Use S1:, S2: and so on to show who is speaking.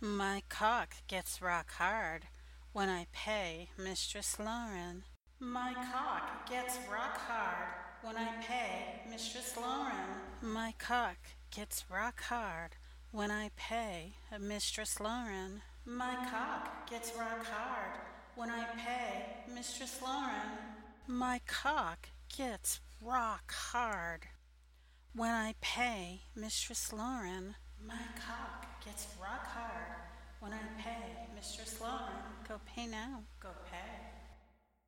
S1: My cock gets rock hard when I pay Mistress Lauren. My cock gets rock hard when I pay Mistress Lauren. My cock gets rock hard when I pay Mistress Lauren. My cock gets rock hard when I pay Mistress Lauren. My cock gets rock hard when I pay Mistress Lauren. My cock gets rock hard when I pay Mistress Lauren. Go pay now. Go pay.